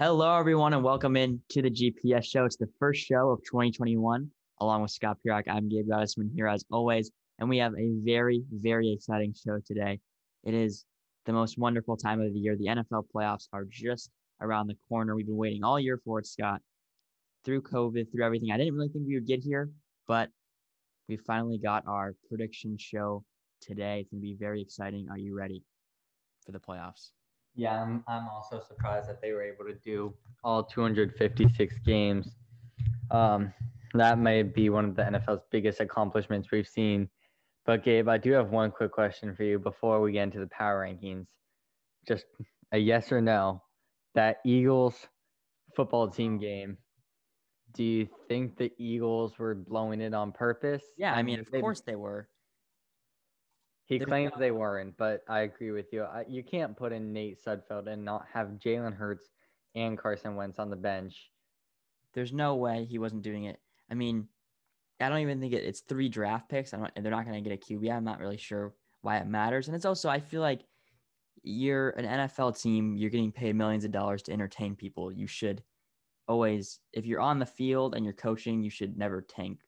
Hello, everyone, and welcome in to the GPS show. It's the first show of 2021. Along with Scott Pirak, I'm Gabe Gottesman here as always, and we have a very, very exciting show today. It is the most wonderful time of the year. The NFL playoffs are just around the corner. We've been waiting all year for it, Scott. Through COVID, through everything, I didn't really think we would get here, but we finally got our prediction show today. It's going to be very exciting. Are you ready for the playoffs? Yeah, I'm, I'm also surprised that they were able to do all 256 games. Um, that may be one of the NFL's biggest accomplishments we've seen. But Gabe, I do have one quick question for you before we get into the power rankings. Just a yes or no. That Eagles football team game, do you think the Eagles were blowing it on purpose? Yeah, I mean, of course they were. He claims they weren't, but I agree with you. I, you can't put in Nate Sudfeld and not have Jalen Hurts and Carson Wentz on the bench. There's no way he wasn't doing it. I mean, I don't even think it, it's three draft picks. Not, and they're not going to get a QB. I'm not really sure why it matters. And it's also, I feel like you're an NFL team. You're getting paid millions of dollars to entertain people. You should always, if you're on the field and you're coaching, you should never tank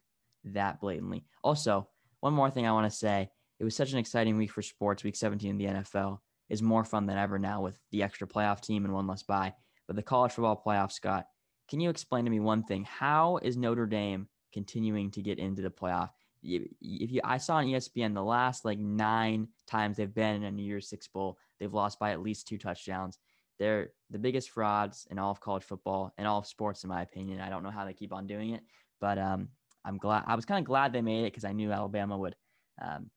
that blatantly. Also, one more thing I want to say it was such an exciting week for sports. Week 17 in the NFL is more fun than ever now with the extra playoff team and one less bye. But the college football playoff, Scott, can you explain to me one thing? How is Notre Dame continuing to get into the playoff? If you, I saw on ESPN the last like nine times they've been in a New Year's Six bowl, they've lost by at least two touchdowns. They're the biggest frauds in all of college football and all of sports, in my opinion. I don't know how they keep on doing it, but um, I'm glad. I was kind of glad they made it because I knew Alabama would um,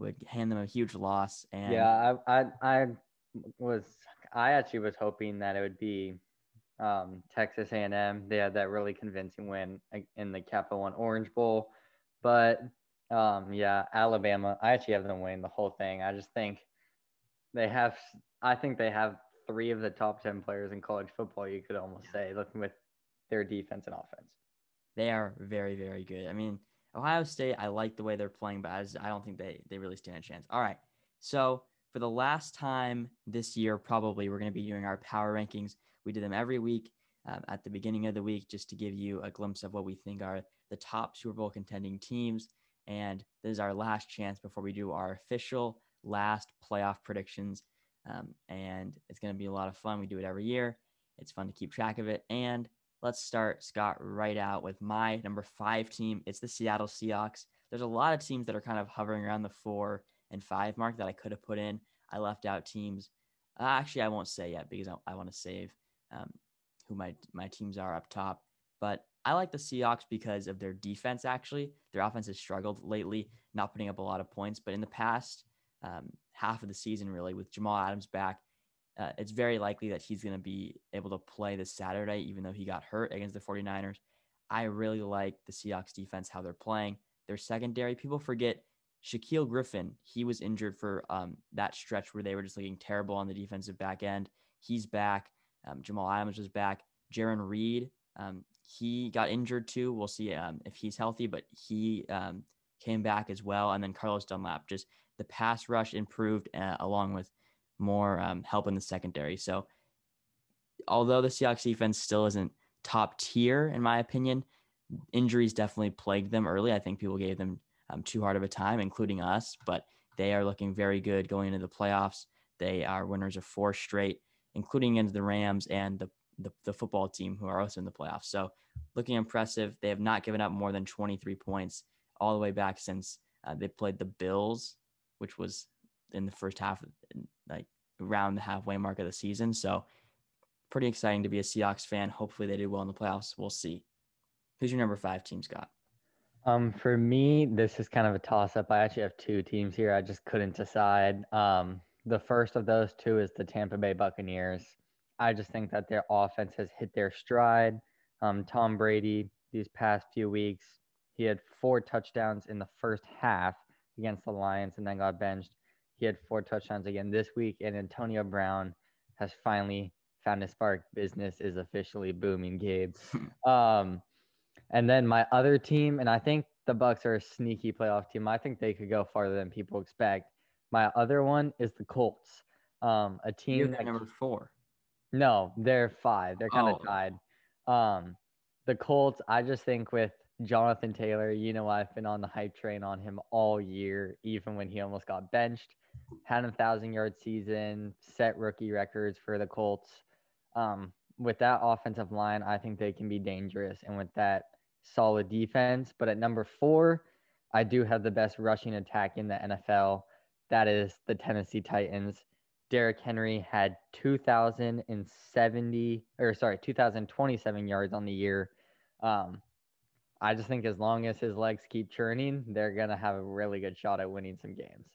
would hand them a huge loss. And yeah, I, I, I was, I actually was hoping that it would be um, Texas A&M. They had that really convincing win in the Capital One Orange Bowl, but um, yeah, Alabama. I actually have them winning the whole thing. I just think they have. I think they have three of the top ten players in college football. You could almost say, looking with their defense and offense. They are very, very good. I mean, Ohio State, I like the way they're playing, but I don't think they they really stand a chance. All right, so for the last time this year, probably we're going to be doing our power rankings. We do them every week um, at the beginning of the week, just to give you a glimpse of what we think are the top Super Bowl contending teams. And this is our last chance before we do our official last playoff predictions. Um, and it's going to be a lot of fun. We do it every year. It's fun to keep track of it. And Let's start, Scott, right out with my number five team. It's the Seattle Seahawks. There's a lot of teams that are kind of hovering around the four and five mark that I could have put in. I left out teams. Uh, actually, I won't say yet because I, I want to save um, who my my teams are up top. But I like the Seahawks because of their defense. Actually, their offense has struggled lately, not putting up a lot of points. But in the past um, half of the season, really, with Jamal Adams back, uh, it's very likely that he's going to be able to play this Saturday, even though he got hurt against the 49ers. I really like the Seahawks defense, how they're playing. Their secondary, people forget Shaquill Griffin. He was injured for um, that stretch where they were just looking terrible on the defensive back end. He's back. Um, Jamal Adams was back. Jarran Reed, um, he got injured too. We'll see um, if he's healthy, but he um, came back as well. And then Carlos Dunlap, just the pass rush improved uh, along with more um, help in the secondary. So, although the Seahawks defense still isn't top tier, in my opinion, injuries definitely plagued them early. I think people gave them um, too hard of a time, including us, but they are looking very good going into the playoffs. They are winners of four straight, including into the Rams and the, the, the football team who are also in the playoffs. So, looking impressive. They have not given up more than 23 points all the way back since uh, they played the Bills, which was in the first half, like around the halfway mark of the season. So pretty exciting to be a Seahawks fan. Hopefully they do well in the playoffs. We'll see. Who's your number five team, Scott? Um, for me, this is kind of a toss up. I actually have two teams here. I just couldn't decide. Um, the first of those two is the Tampa Bay Buccaneers. I just think that their offense has hit their stride. Um, Tom Brady, these past few weeks, he had four touchdowns in the first half against the Lions and then got benched. He had four touchdowns again this week, and Antonio Brown has finally found a spark. Business is officially booming, Gabe. um, and then my other team, and I think the Bucks are a sneaky playoff team. I think they could go farther than people expect. My other one is the Colts. Um, a team that, number four. No, they're five. They're kind of Oh. tied. Um, the Colts, I just think with Jonathan Taylor, you know, I've been on the hype train on him all year, even when he almost got benched. Had a thousand yard season, set rookie records for the Colts. Um, with that offensive line, I think they can be dangerous, and with that solid defense. But at number four, I do have the best rushing attack in the NFL. That is the Tennessee Titans. Derrick Henry had 2,070 or sorry, 2,027 yards on the year. Um, I just think as long as his legs keep churning, they're gonna have a really good shot at winning some games.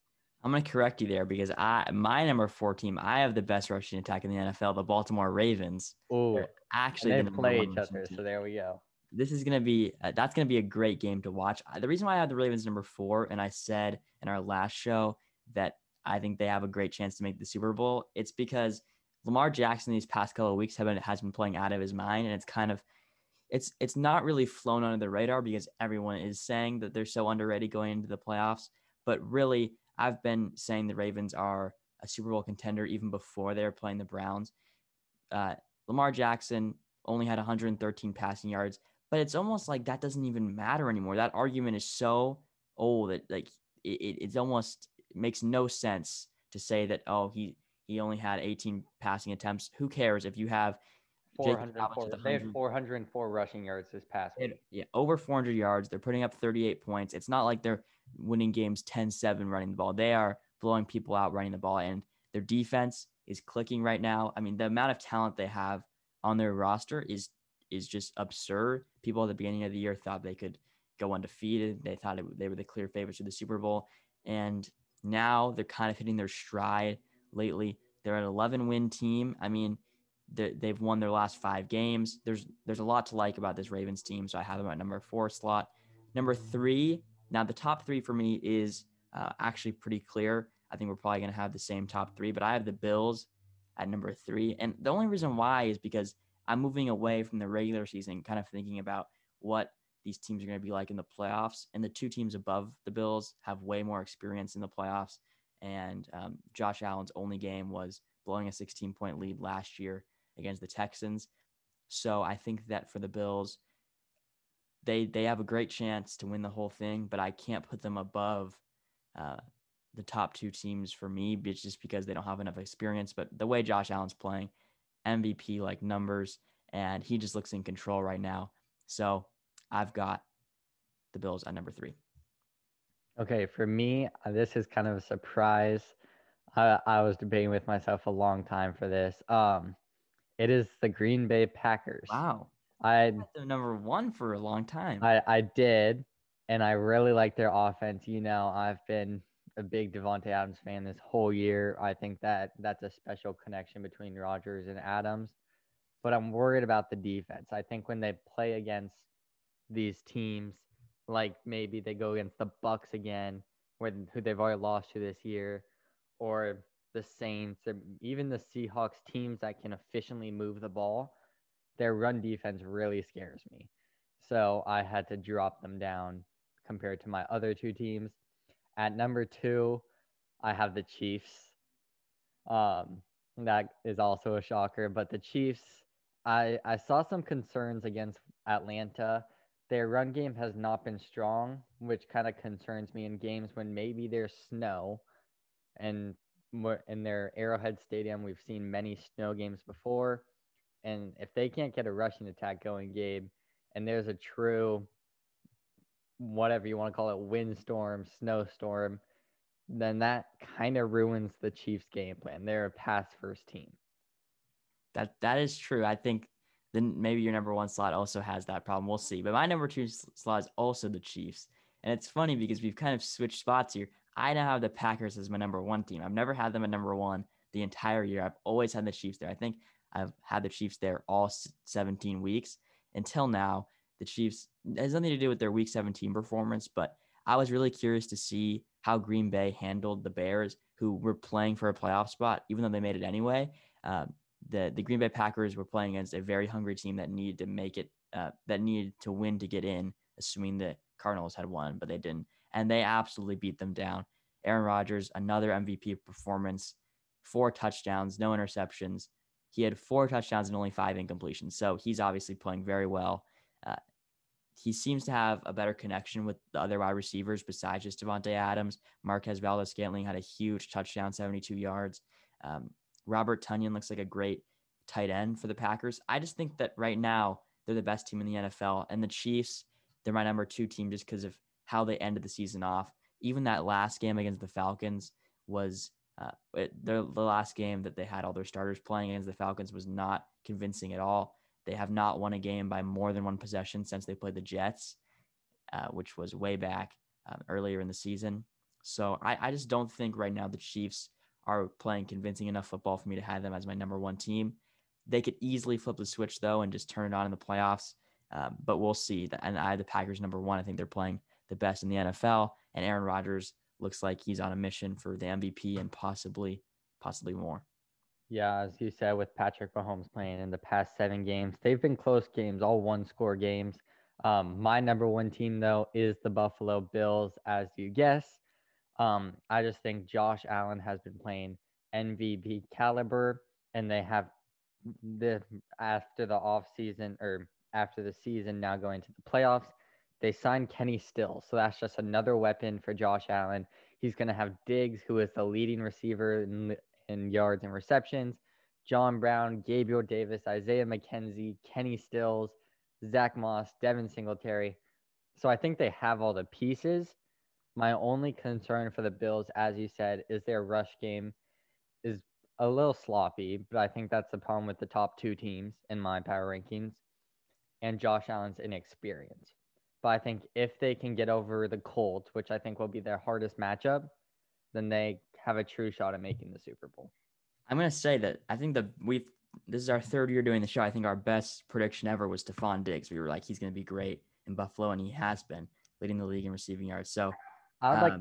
I'm gonna correct you there because I my number four team, I have the best rushing attack in the NFL, the Baltimore Ravens. They're actually they the play each other, team. so there we go. this is gonna be uh, that's gonna be a great game to watch. Uh, The reason why I have the Ravens number four, and I said in our last show that I think they have a great chance to make the Super Bowl, it's because Lamar Jackson these past couple of weeks have been has been playing out of his mind, and it's kind of it's it's not really flown under the radar because everyone is saying that they're so underrated going into the playoffs. But really, I've been saying the Ravens are a Super Bowl contender even before they were playing the Browns. Uh, Lamar Jackson only had 113 passing yards, but it's almost like that doesn't even matter anymore. That argument is so old that like it, it it's almost makes no sense to say that oh he he only had 18 passing attempts. Who cares if you have 404. with They had 404 rushing yards this past week. yeah, over 400 yards. They're putting up 38 points. It's not like they're winning games 10-7 running the ball. They are blowing people out running the ball, and their defense is clicking right now. I mean, the amount of talent they have on their roster is is just absurd. People at the beginning of the year thought they could go undefeated. They thought it, they were the clear favorites to the Super Bowl, and now they're kind of hitting their stride lately. They're an 11 win team. I mean, they've won their last five games. There's there's a lot to like about this Ravens team, so I have them at number four slot. Number three, now the top three for me is uh, actually pretty clear. I think we're probably going to have the same top three, but I have the Bills at number three, and the only reason why is because I'm moving away from the regular season, kind of thinking about what these teams are going to be like in the playoffs. And the two teams above the Bills have way more experience in the playoffs. And um, Josh Allen's only game was blowing a 16 point lead last year against the Texans. So I think that for the Bills, they they have a great chance to win the whole thing, but I can't put them above uh, the top two teams for me, it's just because they don't have enough experience. But the way Josh Allen's playing, MVP like numbers, and he just looks in control right now. So I've got the Bills at number three. Okay, for me, uh, this is kind of a surprise. I, I was debating with myself a long time for this. Um, it is the Green Bay Packers. Wow, I number one for a long time. I I did, and I really like their offense. You know, I've been a big Davante Adams fan this whole year. I think that that's a special connection between Rodgers and Adams. But I'm worried about the defense. I think when they play against these teams, like maybe they go against the Bucks again, where who they've already lost to this year, or the Saints, or even the Seahawks teams that can efficiently move the ball, their run defense really scares me. So I had to drop them down compared to my other two teams. At number two, I have the Chiefs. Um, that is also a shocker, but the Chiefs, I I saw some concerns against Atlanta. Their run game has not been strong, which kind of concerns me in games when maybe there's snow, and in their Arrowhead Stadium, we've seen many snow games before. And if they can't get a rushing attack going, Gabe, and there's a true whatever you want to call it, windstorm, snowstorm, then that kind of ruins the Chiefs' game plan. They're a pass first team. That that is true. I think then maybe your number one slot also has that problem. We'll see. But my number two slot is also the Chiefs, and it's funny because we've kind of switched spots here. I now have the Packers as my number one team. I've never had them at number one the entire year. I've always had the Chiefs there. I think I've had the Chiefs there all 17 weeks until now. The Chiefs has nothing to do with their Week 17 performance, but I was really curious to see how Green Bay handled the Bears, who were playing for a playoff spot, even though they made it anyway. Um, the the Green Bay Packers were playing against a very hungry team that needed to make it, uh, that needed to win to get in, assuming the Cardinals had won, but they didn't, and they absolutely beat them down. Aaron Rodgers, another MVP performance, four touchdowns, no interceptions. He had four touchdowns and only five incompletions. So he's obviously playing very well. Uh, he seems to have a better connection with the other wide receivers besides just Davante Adams. Marquez Valdes Scantling had a huge touchdown, 72 yards. Um, Robert Tonyan looks like a great tight end for the Packers. I just think that right now they're the best team in the NFL, and the Chiefs they're my number two team just because of how they ended the season off. Even that last game against the Falcons was uh, it, the, the last game that they had all their starters playing against the Falcons was not convincing at all. They have not won a game by more than one possession since they played the Jets, uh, which was way back um, earlier in the season. So I, I just don't think right now the Chiefs are playing convincing enough football for me to have them as my number one team. They could easily flip the switch though and just turn it on in the playoffs. Um, but we'll see. And I have the Packers number one. I think they're playing the best in the NFL. And Aaron Rodgers looks like he's on a mission for the MVP and possibly, possibly more. Yeah, as you said, with Patrick Mahomes playing in the past seven games, they've been close games, all one score games. Um, my number one team, though, is the Buffalo Bills, as you guess. Um, I just think Josh Allen has been playing MVP caliber, and they have the after the off season or after the season now going to the playoffs. They signed Kenny Still, so that's just another weapon for Josh Allen. He's going to have Diggs, who is the leading receiver in, in yards and receptions. John Brown, Gabriel Davis, Isaiah McKenzie, Kenny Stills, Zach Moss, Devin Singletary. So I think they have all the pieces. My only concern for the Bills, as you said, is their rush game is a little sloppy, but I think that's the problem with the top two teams in my power rankings and Josh Allen's inexperience. But I think if they can get over the Colts, which I think will be their hardest matchup, then they have a true shot at making the Super Bowl. I'm gonna say that I think that we've this is our third year doing the show. I think our best prediction ever was Stefon Diggs. We were like, he's gonna be great in Buffalo, and he has been leading the league in receiving yards. So I like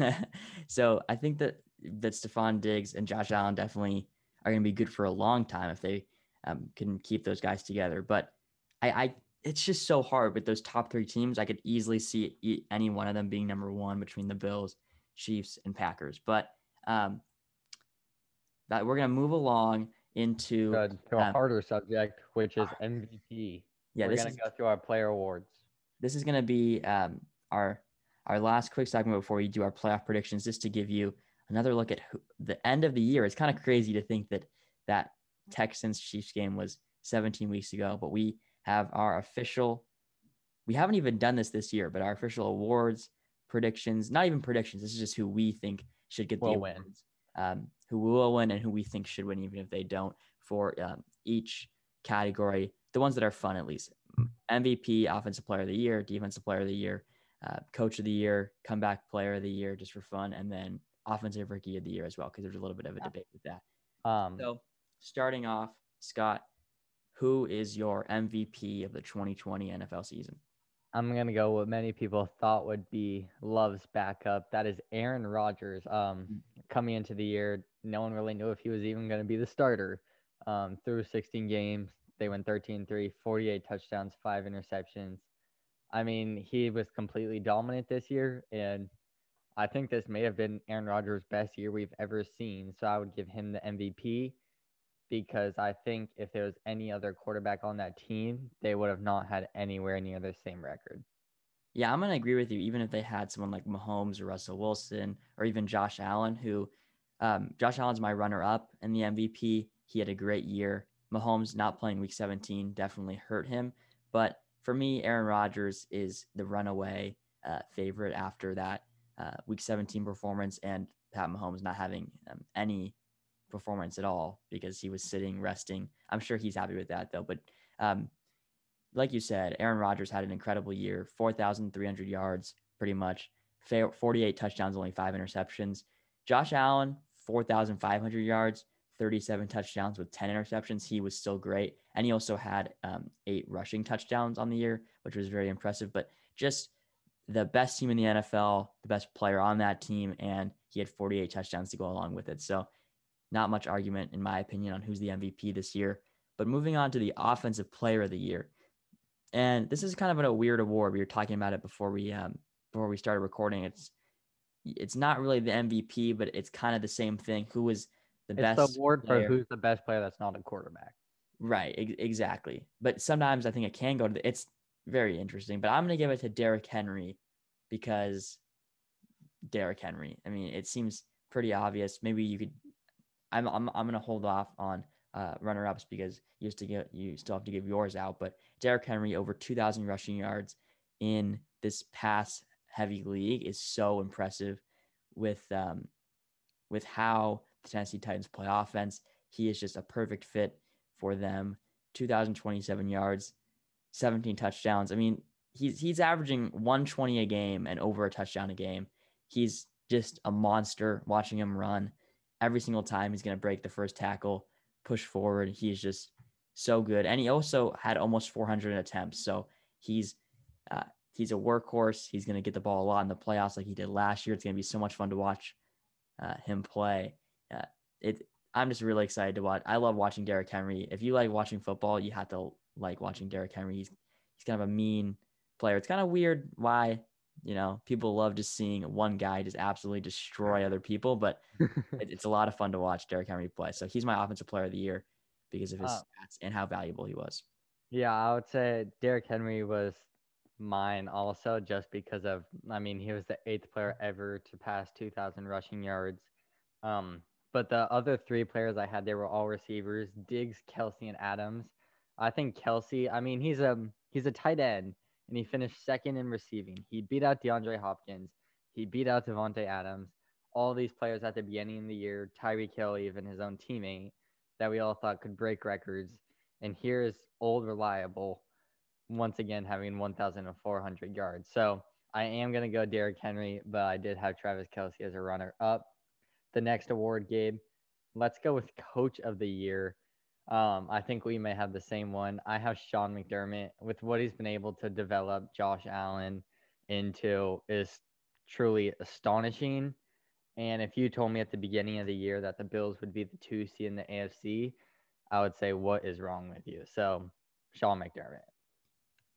um, so I think that that Stefon Diggs and Josh Allen definitely are going to be good for a long time if they um, can keep those guys together. But I, I, it's just so hard with those top three teams. I could easily see any one of them being number one between the Bills, Chiefs, and Packers. But um, that we're gonna move along into to a um, harder subject, which is MVP. Yeah, we're gonna is, go through our player awards. This is gonna be um, our our last quick segment before we do our playoff predictions, just to give you another look at who, the end of the year. It's kind of crazy to think that that Texans Chiefs game was 17 weeks ago, but we have our official. We haven't even done this this year, but our official awards predictions, not even predictions. This is just who we think should get the will awards, um, who will win, and who we think should win, even if they don't. For um, each category, the ones that are fun at least. MVP, Offensive Player of the Year, Defensive Player of the Year, uh, Coach of the Year, Comeback Player of the Year, just for fun, and then Offensive Rookie of the Year as well, because there's a little bit of a debate with that. Um, so starting off, Scott, who is your MVP of the 2020 NFL season? I'm gonna go what many people thought would be Love's backup. That is Aaron Rodgers. Um, mm. coming into the year, no one really knew if he was even gonna be the starter. Um, through 16 games, they went 13-3, 48 touchdowns, five interceptions. I mean, he was completely dominant this year, and I think this may have been Aaron Rodgers' best year we've ever seen. So I would give him the MVP because I think if there was any other quarterback on that team, they would have not had anywhere near the same record. Yeah, I'm going to agree with you. Even if they had someone like Mahomes or Russell Wilson or even Josh Allen, who um, Josh Allen's my runner up in the MVP. He had a great year. Mahomes not playing week 17 definitely hurt him. But for me, Aaron Rodgers is the runaway uh, favorite after that uh, week 17 performance and Pat Mahomes not having um, any performance at all because he was sitting, resting. I'm sure he's happy with that though. But um, like you said, Aaron Rodgers had an incredible year 4,300 yards, pretty much, 48 touchdowns, only five interceptions. Josh Allen, 4,500 yards, 37 touchdowns with 10 interceptions. He was still great. And he also had um, eight rushing touchdowns on the year, which was very impressive. But just the best team in the NFL, the best player on that team, and he had 48 touchdowns to go along with it. So not much argument, in my opinion, on who's the MVP this year. But moving on to the Offensive Player of the Year, and this is kind of a weird award. We were talking about it before we um, before we started recording. It's it's not really the MVP, but it's kind of the same thing. Who was the it's best the award player. for who's the best player that's not a quarterback. Right, ex- exactly. But sometimes I think it can go to the, it's very interesting. But I'm gonna give it to Derrick Henry because Derrick Henry. I mean, it seems pretty obvious. Maybe you could. I'm I'm I'm gonna hold off on uh, runner ups because you used to get you still have to give yours out. But Derrick Henry over 2,000 rushing yards in this pass heavy league is so impressive with um with how the Tennessee Titans play offense. He is just a perfect fit for them. 2,027 yards, 17 touchdowns. I mean, he's he's averaging 120 a game and over a touchdown a game. He's just a monster watching him run. Every single time he's going to break the first tackle, push forward. He's just so good. And he also had almost 400 attempts. So he's uh, he's a workhorse. He's going to get the ball a lot in the playoffs like he did last year. It's going to be so much fun to watch uh, him play. Uh, it I'm just really excited to watch. I love watching Derrick Henry. If you like watching football, you have to like watching Derrick Henry. He's he's kind of a mean player. It's kind of weird why you know people love just seeing one guy just absolutely destroy other people, but it, it's a lot of fun to watch Derrick Henry play. So he's my offensive player of the year because of his Uh, stats and how valuable he was. Yeah, I would say Derrick Henry was mine also just because of I mean, he was the eighth player ever to pass 2000 rushing yards. Um, but the other three players I had, they were all receivers: Diggs, Kelce, and Adams. I think Kelce. I mean, he's a he's a tight end, and he finished second in receiving. He beat out DeAndre Hopkins. He beat out Davante Adams. All these players at the beginning of the year, Tyreek Hill, even his own teammate, that we all thought could break records. And here's old reliable, once again having 1,400 yards. So I am gonna go Derrick Henry, but I did have Travis Kelce as a runner up the next award, Gabe. Let's go with Coach of the Year. Um, I think we may have the same one. I have Sean McDermott with what he's been able to develop Josh Allen into is truly astonishing. And if you told me at the beginning of the year that the Bills would be the two seed in the AFC, I would say, what is wrong with you? So, Sean McDermott.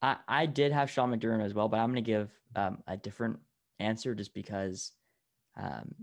I, I did have Sean McDermott as well, but I'm going to give um, a different answer just because um,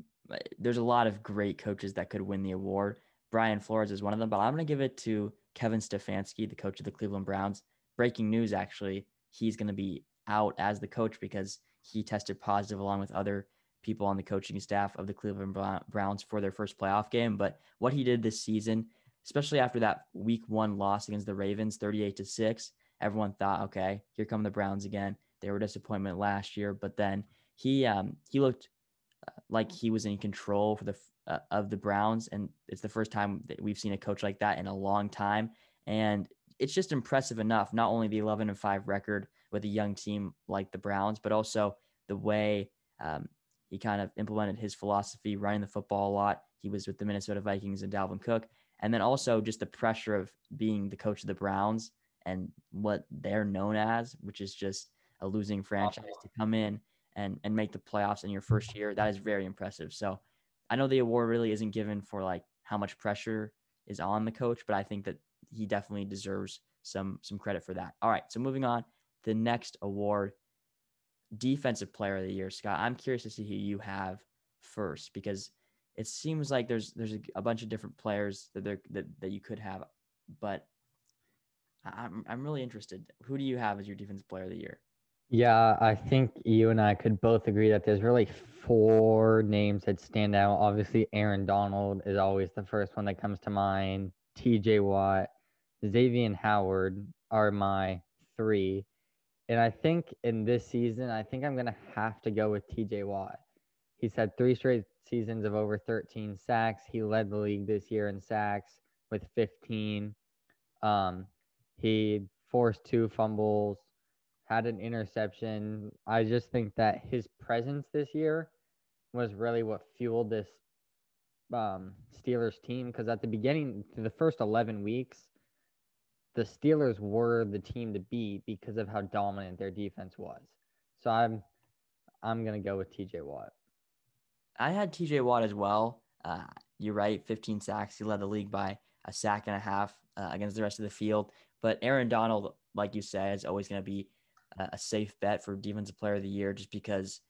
there's a lot of great coaches that could win the award. Brian Flores is one of them, but I'm going to give it to Kevin Stefanski, the coach of the Cleveland Browns. Breaking news, actually, he's going to be out as the coach because he tested positive along with other people on the coaching staff of the Cleveland Browns for their first playoff game. But what he did this season, especially after that week one loss against the Ravens, 38 to 6, everyone thought, okay, here come the Browns again. They were disappointment last year, but then he um, he looked uh, like he was in control for the uh, of the Browns, and it's the first time that we've seen a coach like that in a long time. And it's just impressive enough. Not only the 11 and five record with a young team like the Browns, but also the way um, he kind of implemented his philosophy, running the football a lot. He was with the Minnesota Vikings and Dalvin Cook, and then also just the pressure of being the coach of the Browns and what they're known as, which is just a losing franchise to come in and and make the playoffs in your first year. That is very impressive. So I know the award really isn't given for like how much pressure is on the coach, but I think that he definitely deserves some some credit for that. All right, so moving on, the next award, defensive player of the year, Scott. I'm curious to see who you have first because it seems like there's there's a, a bunch of different players that there that, that you could have, but I'm I'm really interested. Who do you have as your defensive player of the year? Yeah, I think you and I could both agree that there's really four names that stand out. Obviously, Aaron Donald is always the first one that comes to mind. TJ Watt, Xavier Howard are my three. And I think in this season, I think I'm going to have to go with TJ Watt. He's had three straight seasons of over 13 sacks. He led the league this year in sacks with 15. Um, he forced two fumbles, had an interception. I just think that his presence this year was really what fueled this um, Steelers team because at the beginning, the first 11 weeks, the Steelers were the team to beat because of how dominant their defense was. So I'm I'm gonna go with TJ Watt. I had TJ Watt as well. Uh, you're right, 15 sacks. He led the league by a sack and a half uh, against the rest of the field. But Aaron Donald, like you said, is always going to be a safe bet for defensive player of the year just because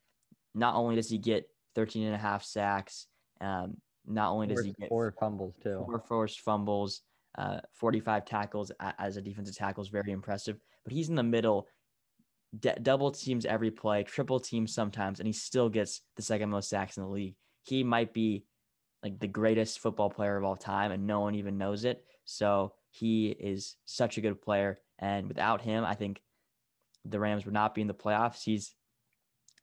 not only does he get 13 and a half sacks, um, not only does he get four fumbles too, four forced fumbles, uh, 45 tackles as a defensive tackle is very impressive. But he's in the middle, d- double teams every play, triple teams sometimes, and he still gets the second most sacks in the league. He might be like the greatest football player of all time, and no one even knows it. So he is such a good player, and without him, I think the Rams would not be in the playoffs. He's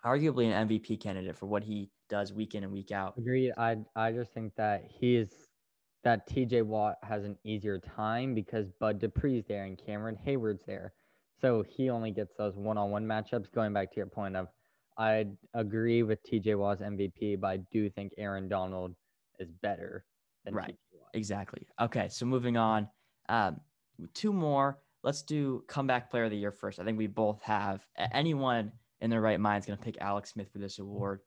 arguably an MVP candidate for what he does week in and week out. Agreed. I I just think that he is that TJ Watt has an easier time because Bud Dupree's there and Cameron Heyward's there. So he only gets those one-on-one matchups. Going back to your point of, I agree with TJ Watt's MVP, but I do think Aaron Donald is better than right. Exactly. Okay, so moving on, um, two more. Let's do comeback player of the year first. I think we both have anyone in their right mind is going to pick Alex Smith for this award.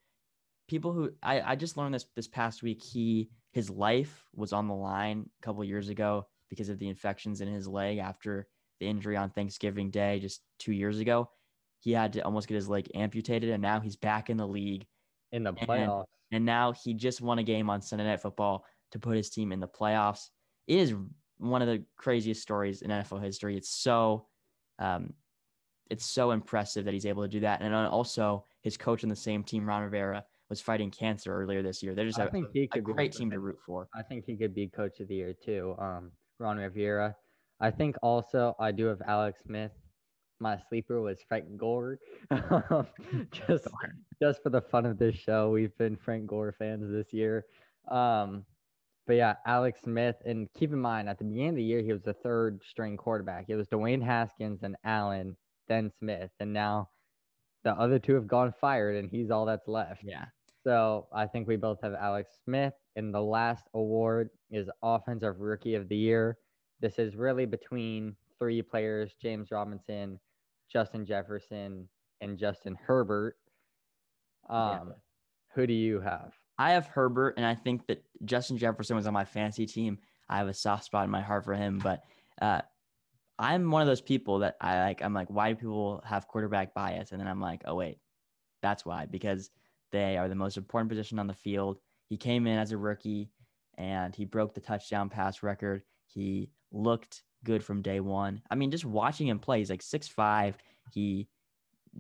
People who I, I just learned this this past week. He his life was on the line a couple years ago because of the infections in his leg after the injury on Thanksgiving Day just two years ago. He had to almost get his leg amputated, and now he's back in the league in the playoffs. And, and now he just won a game on Sunday Night Football to put his team in the playoffs. It is one of the craziest stories in NFL history. It's so, um, it's so impressive that he's able to do that. And also, his coach on the same team, Ron Rivera, was fighting cancer earlier this year. They're just a, a great team to root for. I think he could be coach of the year too. Um, Ron Rivera. I think also I do have Alex Smith. My sleeper was Frank Gore. just just for the fun of this show, we've been Frank Gore fans this year. Um, but yeah, Alex Smith. And keep in mind, at the beginning of the year, he was the third string quarterback. It was Dwayne Haskins and Allen, then Smith. And now the other two have gone fired, and he's all that's left. Yeah. So I think we both have Alex Smith. And the last award is Offensive Rookie of the Year. This is really between three players James Robinson, Justin Jefferson, and Justin Herbert. Um, yeah. Who do you have? I have Herbert, and I think that Justin Jefferson was on my fantasy team. I have a soft spot in my heart for him, but uh, I'm one of those people that I like. I'm like, why do people have quarterback bias? And then I'm like, oh wait, that's why because they are the most important position on the field. He came in as a rookie and he broke the touchdown pass record. He looked good from day one. I mean, just watching him play, he's like six five. He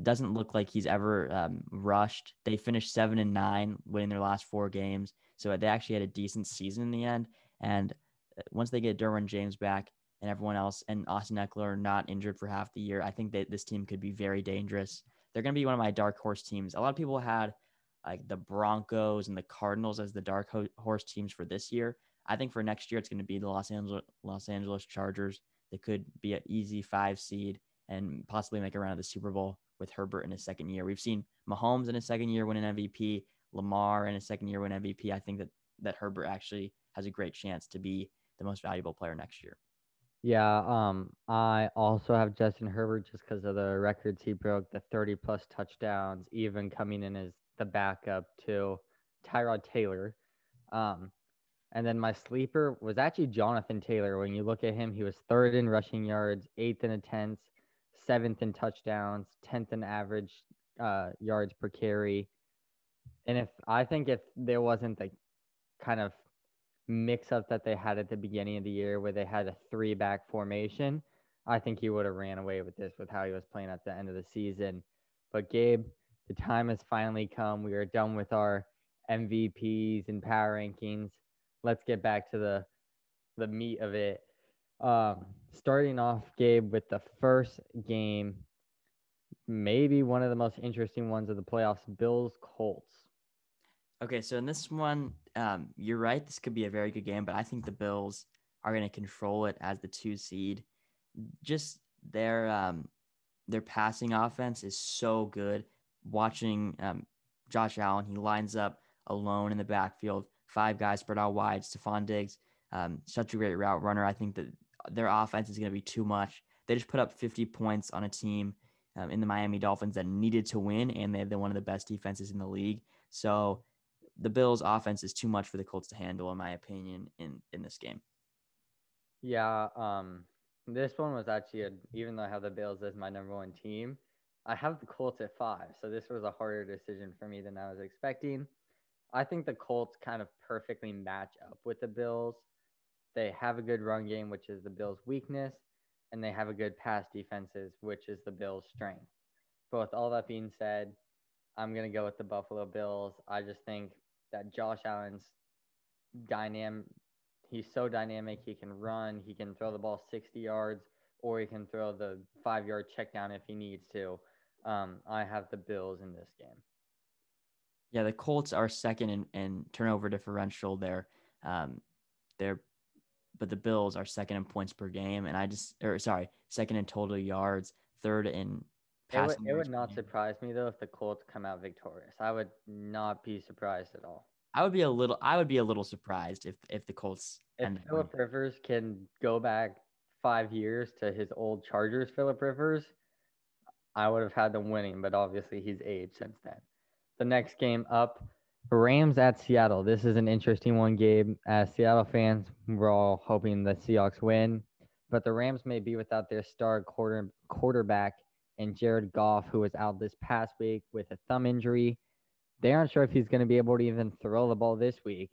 doesn't look like he's ever um, rushed. They finished seven and nine, winning their last four games. So they actually had a decent season in the end. And uh, once they get Derwin James back and everyone else, and Austin Ekeler not injured for half the year, I think that this team could be very dangerous. They're going to be one of my dark horse teams. A lot of people had like the Broncos and the Cardinals as the dark horse teams for this year. I think for next year it's going to be the Los Angeles Los Angeles Chargers. They could be an easy five seed and possibly make a run of the Super Bowl with Herbert in his second year. We've seen Mahomes in his second year win an MVP, Lamar in his second year win MVP. I think that that Herbert actually has a great chance to be the most valuable player next year. Yeah, um, I also have Justin Herbert just because of the records he broke, the 30 plus touchdowns, even coming in as the backup to Tyrod Taylor. Um, and then my sleeper was actually Jonathan Taylor. When you look at him, he was third in rushing yards, eighth in attempts, seventh in touchdowns, tenth in average uh, yards per carry. And if I think if there wasn't the kind of mix up that they had at the beginning of the year where they had a three back formation, I think he would have ran away with this with how he was playing at the end of the season. But Gabe, the time has finally come. We are done with our MVPs and power rankings. Let's get back to the the meat of it. Um, starting off, Gabe, with the first game, maybe one of the most interesting ones of the playoffs Bills Colts. Okay, so in this one, um, you're right. This could be a very good game, but I think the Bills are going to control it as the two seed. Just their um, their passing offense is so good. Watching um, Josh Allen, he lines up alone in the backfield, five guys spread out wide. Stefon Diggs, um, such a great route runner. I think that their offense is going to be too much. They just put up 50 points on a team um, in the Miami Dolphins that needed to win, and they're one of the best defenses in the league. So the Bills' offense is too much for the Colts to handle, in my opinion, in in this game. Yeah, um, this one was actually a, even though I have the Bills as my number one team, I have the Colts at five, so this was a harder decision for me than I was expecting. I think the Colts kind of perfectly match up with the Bills. They have a good run game, which is the Bills' weakness, and they have a good pass defenses, which is the Bills' strength. But with all that being said, I'm gonna go with the Buffalo Bills. I just think that Josh Allen's dynamic. He's so dynamic. He can run. He can throw the ball 60 yards, or he can throw the five yard check down if he needs to. Um, I have the Bills in this game. Yeah, the Colts are second in, in turnover differential. They're um, they're but the Bills are second in points per game, and I just or sorry, second in total yards, third in passing. It would, it would not surprise me though if the Colts come out victorious. I would not be surprised at all. I would be a little I would be a little surprised if if the Colts if Philip Rivers can go back five years to his old Chargers Philip Rivers, I would have had them winning, but obviously he's aged since then. The next game up, Rams at Seattle. This is an interesting one, Gabe. As Seattle fans, we're all hoping the Seahawks win, but the Rams may be without their star quarter quarterback and Jared Goff, who was out this past week with a thumb injury. They aren't sure if he's going to be able to even throw the ball this week.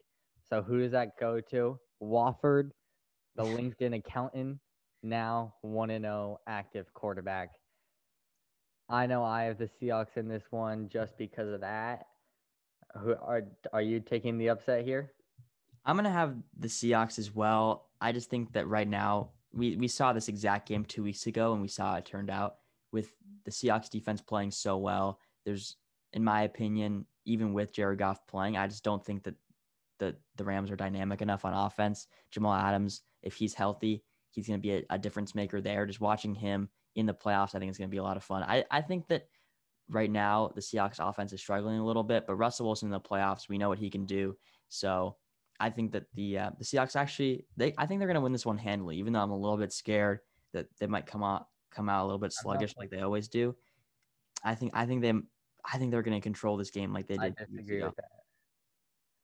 So who does that go to? Wolford, the LinkedIn accountant, now 1 0 active quarterback. I know I have the Seahawks in this one just because of that. Who are are you taking the upset here? I'm gonna have the Seahawks as well. I just think that right now we we saw this exact game two weeks ago and we saw it turned out with the Seahawks defense playing so well. There's, in my opinion, even with Jared Goff playing, I just don't think that the the Rams are dynamic enough on offense. Jamal Adams, if he's healthy, he's going to be a, a, difference maker there. Just watching him in the playoffs, I think it's going to be a lot of fun. I, I think that right now the Seahawks offense is struggling a little bit, but Russell Wilson in the playoffs, we know what he can do. So I think that the uh, the Seahawks actually they I think they're going to win this one handily, even though I'm a little bit scared that they might come out come out a little bit sluggish like they always do. I think I think they I think they're going to control this game like they did. I disagree with that.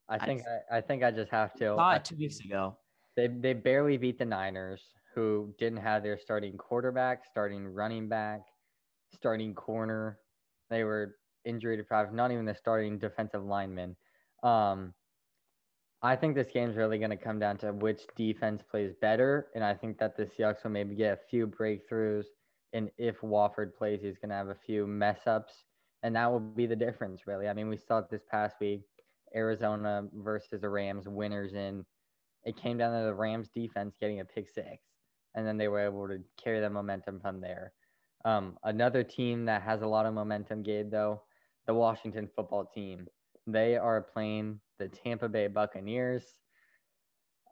I think I, I, think I just have to. Two weeks ago. They they barely beat the Niners, who didn't have their starting quarterback, starting running back, starting corner. They were injury deprived. Not even the starting defensive lineman. Um, I think this game's really going to come down to which defense plays better, and I think that the Seahawks will maybe get a few breakthroughs. And if Wolford plays, he's going to have a few mess ups, and that will be the difference, really. I mean, we saw it this past week, Arizona versus the Rams, winners in. It came down to the Rams defense getting a pick six, and then they were able to carry the momentum from there. Um, another team that has a lot of momentum, Gabe, though, the Washington football team. They are playing the Tampa Bay Buccaneers.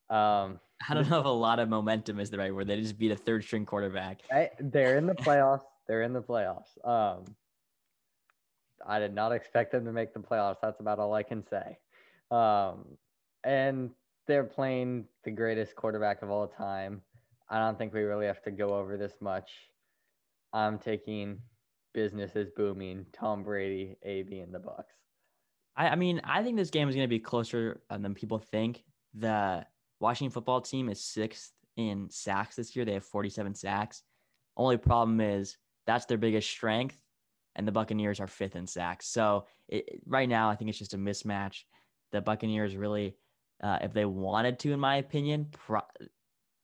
Um, I don't know if a lot of momentum is the right word. They just beat a third string quarterback. I, they're in the playoffs. they're in the playoffs. Um, I did not expect them to make the playoffs. That's about all I can say. Um, and they're playing the greatest quarterback of all time. I don't think we really have to go over this much. I'm taking business is booming. Tom Brady, AB, in the Bucks. I, I mean, I think this game is going to be closer uh, than people think. The Washington football team is sixth in sacks this year. They have 47 sacks. Only problem is that's their biggest strength, and the Buccaneers are fifth in sacks. So it, right now, I think it's just a mismatch. The Buccaneers really, uh, if they wanted to, in my opinion, pro-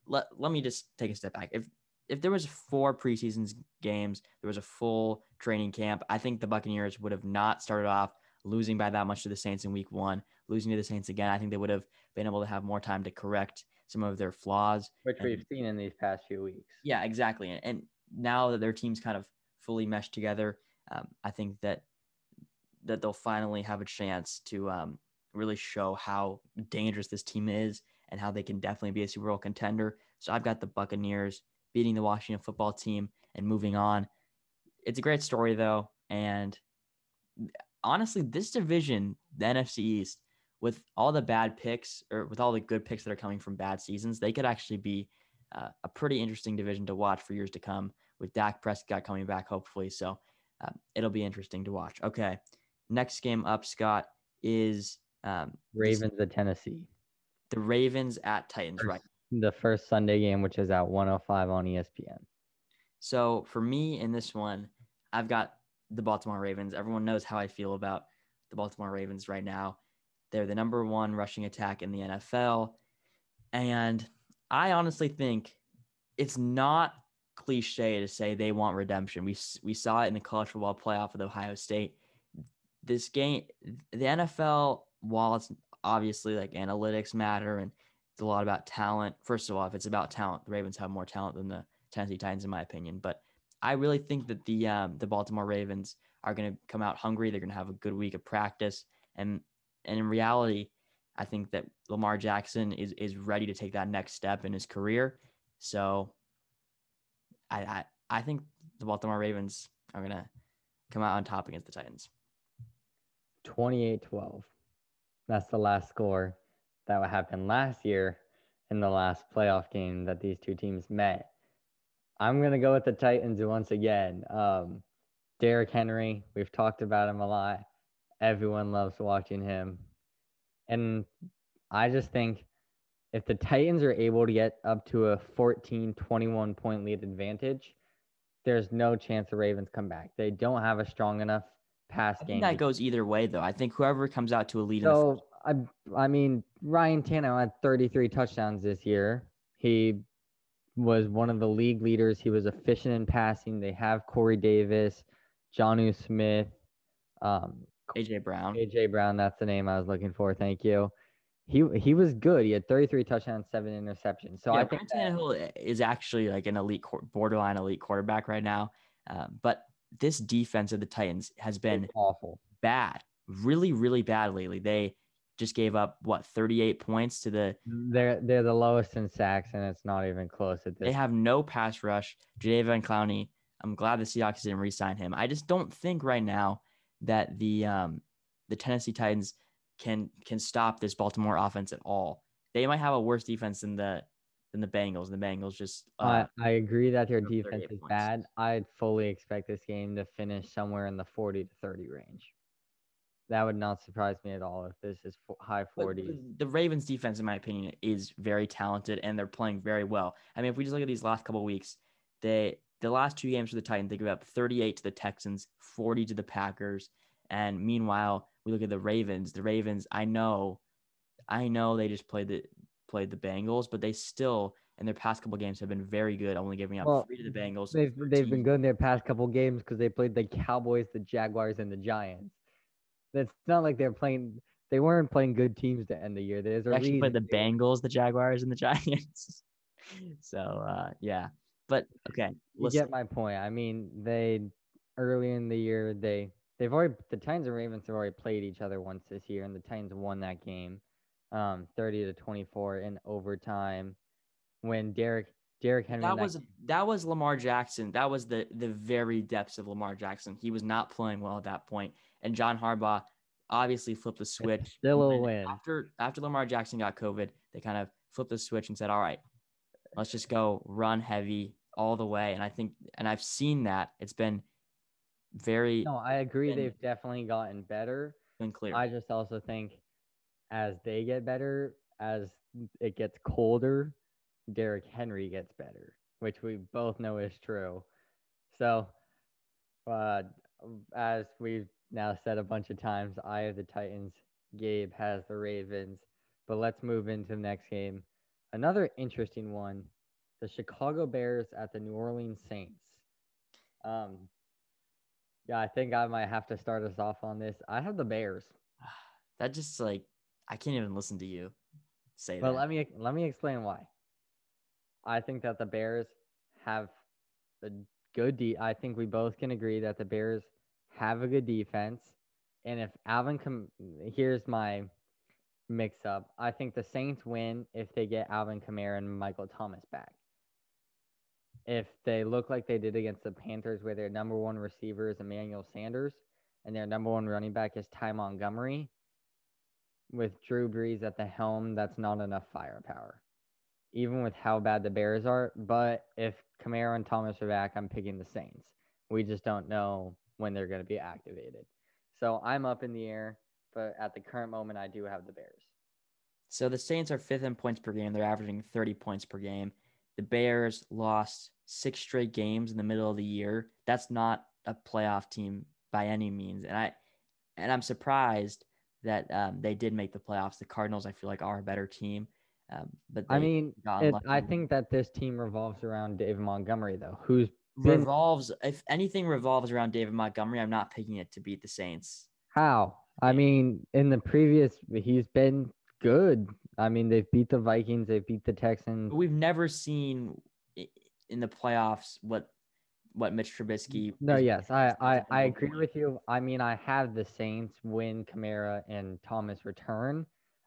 let, let me just take a step back. If if there was four preseason games, there was a full training camp, I think the Buccaneers would have not started off losing by that much to the Saints in week one, losing to the Saints again. I think they would have been able to have more time to correct some of their flaws. Which and, we've seen in these past few weeks. Yeah, exactly. And, and now that their team's kind of fully meshed together, um, I think that that they'll finally have a chance to um, really show how dangerous this team is and how they can definitely be a Super Bowl contender. So I've got the Buccaneers beating the Washington football team and moving on. It's a great story though, and honestly, this division, the NFC East, with all the bad picks or with all the good picks that are coming from bad seasons, they could actually be uh, a pretty interesting division to watch for years to come with Dak Prescott coming back, hopefully. So uh, it'll be interesting to watch. Okay. Next game up, Scott, is um, Ravens at Tennessee. The Ravens at Titans, right? The first Sunday game, which is at 105 on ESPN. So for me in this one, I've got the Baltimore Ravens. Everyone knows how I feel about the Baltimore Ravens right now. They're the number one rushing attack in the NFL. And I honestly think it's not cliche to say they want redemption. We we saw it in the college football playoff with Ohio State. This game, the NFL, while it's obviously like analytics matter and a lot about talent. First of all, if it's about talent, the Ravens have more talent than the Tennessee Titans, in my opinion. But I really think that the um, the Baltimore Ravens are going to come out hungry. They're going to have a good week of practice, and and in reality, I think that Lamar Jackson is is ready to take that next step in his career. So, I I, I think the Baltimore Ravens are going to come out on top against the Titans. 28-12. That's the last score that happened last year in the last playoff game that these two teams met. I'm gonna go with the Titans once again. Um, Derrick Henry, we've talked about him a lot. Everyone loves watching him. And I just think if the Titans are able to get up to a 14, 21 point lead advantage, there's no chance the Ravens come back. They don't have a strong enough pass I game. that goes either way, though. I think whoever comes out to a lead. So I, I mean, Ryan Tannehill had 33 touchdowns this year. He was one of the league leaders. He was efficient in passing. They have Corey Davis, Jonnu Smith, um, AJ Brown. AJ Brown, that's the name I was looking for. Thank you. He he was good. He had 33 touchdowns, seven interceptions. So yeah, I think Tannehill is actually like an elite, borderline elite quarterback right now. Um, but this defense of the Titans has been awful, bad, really, really bad lately. They just gave up what 38 points to the. They're they're the lowest in sacks, and it's not even close at this. They have no pass rush. Jadeveon Clowney. I'm glad the Seahawks didn't re-sign him. I just don't think right now that the um the Tennessee Titans can can stop this Baltimore offense at all. They might have a worse defense than the than the Bengals. The Bengals just. Uh, I, I agree that their defense is points. bad. I'd fully expect this game to finish somewhere in the 40 to 30 range. That would not surprise me at all if this is high 40s. The Ravens defense, in my opinion, is very talented and they're playing very well. I mean, if we just look at these last couple weeks, they the last two games for the Titans, they give up 38 to the Texans, 40 to the Packers. And meanwhile, we look at the Ravens. The Ravens, I know, I know they just played the played the Bengals, but they still in their past couple games have been very good, only giving up well, three to the Bengals. They've they've been good in their past couple games because they played the Cowboys, the Jaguars, and the Giants. It's not like they're playing. They weren't playing good teams to end the year. There's a they actually played the Bengals, the Jaguars, and the Giants. so uh, yeah, but okay, you get my point. I mean, they early in the year they they've already the Titans and Ravens have already played each other once this year, and the Titans won that game, um, thirty to twenty four in overtime, when Derek Derrick Henry. That was that, that was Lamar Jackson. That was the the very depths of Lamar Jackson. He was not playing well at that point, and John Harbaugh obviously flipped the switch. It's still a win. After after Lamar Jackson got COVID, they kind of flipped the switch and said, "All right, let's just go run heavy all the way." And I think, and I've seen that it's been very. No, I agree. Been, they've definitely gotten better. Been clear. I just also think as they get better, as it gets colder, Derrick Henry gets better, which we both know is true. So, uh, as we've now said a bunch of times, I have the Titans. Gabe has the Ravens. But let's move into the next game. Another interesting one the Chicago Bears at the New Orleans Saints. Um, yeah, I think I might have to start us off on this. I have the Bears. That just like I can't even listen to you say well, that. let me let me explain why. I think that the Bears have a good de- I think we both can agree that the Bears have a good defense. And if Alvin come here's my mix up. I think the Saints win if they get Alvin Kamara and Michael Thomas back. If they look like they did against the Panthers, where their number one receiver is Emmanuel Sanders and their number one running back is Ty Montgomery, with Drew Brees at the helm, that's not enough firepower, even with how bad the Bears are. But if Kamara and Thomas are back, I'm picking the Saints. We just don't know when they're going to be activated. So I'm up in the air, but at the current moment, I do have the Bears. So the Saints are fifth in points per game. They're averaging 30 points per game. The Bears lost six straight games in the middle of the year. That's not a playoff team by any means. And I and I'm surprised that um, they did make the playoffs. The Cardinals, I feel like, are a better team. Um, but I mean, it, I think that this team revolves around David Montgomery, though, who's revolves. If anything revolves around David Montgomery, I'm not picking it to beat the Saints. How? I mean, in the previous, he's been good. I mean, they've beat the Vikings, they've beat the Texans. We've never seen in the playoffs what what Mitch Trubisky. No, yes, I, I I agree with you. I mean, I have the Saints win Kamara and Thomas return.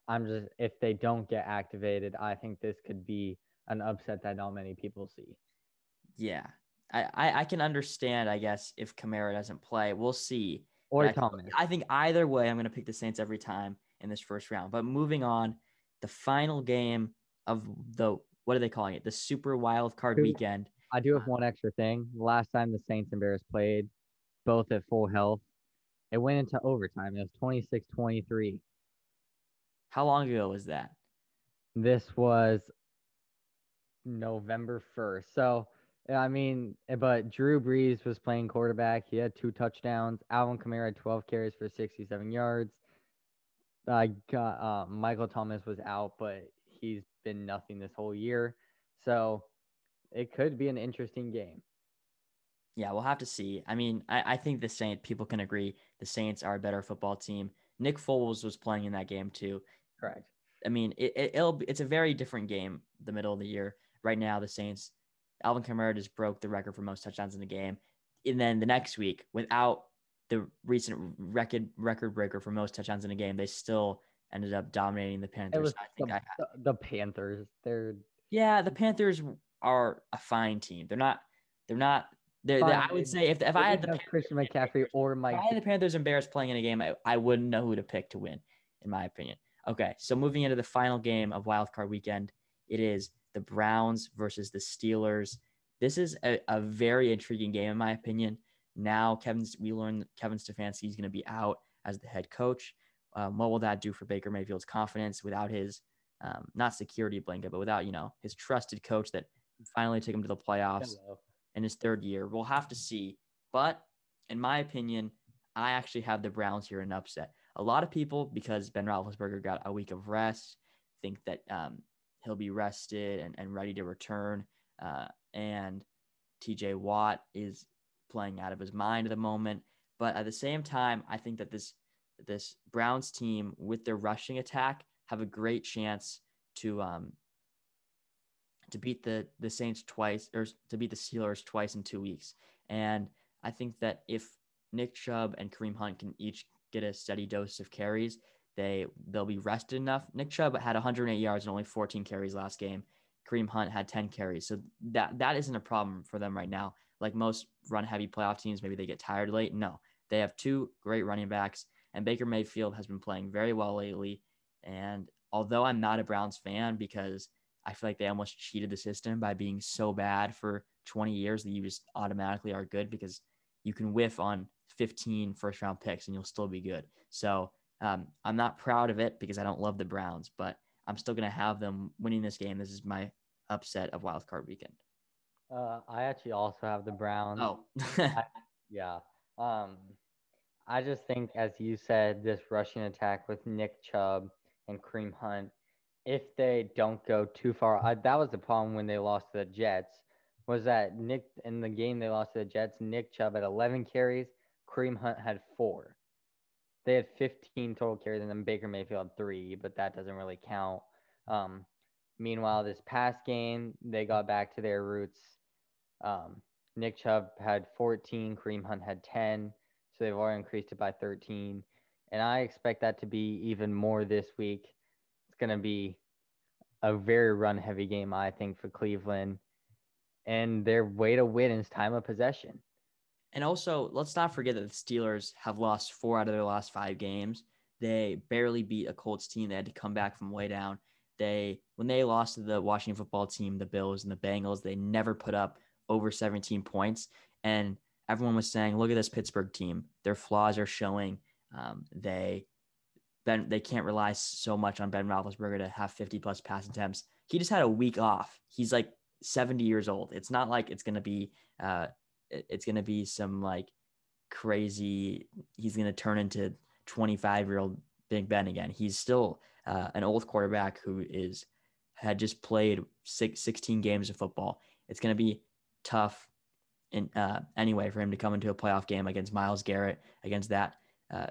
I'm just if they don't get activated, I think this could be an upset that not many people see. Yeah, I I, I can understand. I guess if Kamara doesn't play, we'll see. Or I, I think either way, I'm going to pick the Saints every time in this first round. But moving on, the final game of the what are they calling it? The Super Wild Card Weekend. I do have uh, one extra thing. Last time the Saints and Bears played, both at full health, it went into overtime. It was 26 23. How long ago was that? This was November 1st. So, I mean, but Drew Brees was playing quarterback. He had two touchdowns. Alvin Kamara had 12 carries for 67 yards. I got uh, Michael Thomas was out, but he's been nothing this whole year. So it could be an interesting game. Yeah, we'll have to see. I mean, I, I think the Saints, people can agree, the Saints are a better football team. Nick Foles was playing in that game too. Correct. I mean, it, it, will it's a very different game the middle of the year. Right now, the Saints, Alvin Kamara just broke the record for most touchdowns in the game. And then the next week, without the recent record record breaker for most touchdowns in a game, they still ended up dominating the Panthers. I think the, I, the, the Panthers, they're yeah, the Panthers are a fine team. They're not. They're not. They're, they're, I would say if if I had the Christian McCaffrey or Mike, if I had the Panthers and Bears playing in a game, I, I wouldn't know who to pick to win, in my opinion. Okay, so moving into the final game of Wild Card Weekend, it is the Browns versus the Steelers. This is a, a very intriguing game, in my opinion. Now, Kevin, we learned Kevin Stefanski is going to be out as the head coach. Um, what will that do for Baker Mayfield's confidence without his um, not security blanket, but without you know his trusted coach that finally took him to the playoffs Hello. in his third year. We'll have to see. But in my opinion, I actually have the Browns here in upset. A lot of people, because Ben Roethlisberger got a week of rest, think that um, he'll be rested and, and ready to return. Uh, and TJ Watt is playing out of his mind at the moment. But at the same time, I think that this this Browns team with their rushing attack have a great chance to um, to beat the the Saints twice or to beat the Steelers twice in two weeks. And I think that if Nick Chubb and Kareem Hunt can each get a steady dose of carries, they they'll be rested enough. Nick Chubb had 108 yards and only 14 carries last game. Kareem Hunt had 10 carries, so that that isn't a problem for them right now. Like most run heavy playoff teams, maybe they get tired late. No, they have two great running backs, and Baker Mayfield has been playing very well lately. And although I'm not a Browns fan because I feel like they almost cheated the system by being so bad for 20 years that you just automatically are good because you can whiff on 15 first round picks and you'll still be good. So um, I'm not proud of it because I don't love the Browns, but I'm still going to have them winning this game. This is my upset of wild card weekend. Uh, I actually also have the Browns. Oh, I, yeah. Um, I just think, as you said, this rushing attack with Nick Chubb and Kareem Hunt if they don't go too far. I, that was the problem when they lost to the Jets. Was that Nick in the game they lost to the Jets? Nick Chubb had 11 carries, Kareem Hunt had four. They had 15 total carries, and then Baker Mayfield had three, but that doesn't really count. Um, meanwhile, this past game they got back to their roots. Um, Nick Chubb had 14, Kareem Hunt had 10, so they've already increased it by 13. And I expect that to be even more this week It's going to be a very run heavy game, I think, for Cleveland. And their way to win is time of possession. And also, let's not forget that the Steelers have lost four out of their last five games. They barely beat a Colts team. They had to come back from way down. They when they lost to the Washington football team, the Bills and the Bengals, they never put up over 17 points. And everyone was saying, "Look at this Pittsburgh team. Their flaws are showing. Um, they Ben they can't rely so much on Ben Roethlisberger to have 50 plus pass attempts. He just had a week off. He's like 70 years old. It's not like it's gonna be uh it's gonna be some like crazy he's gonna turn into 25 year old Big Ben again. He's still uh, an old quarterback who is had just played six, 16 games of football. It's going to be tough in uh, anyway for him to come into a playoff game against Myles Garrett against that uh,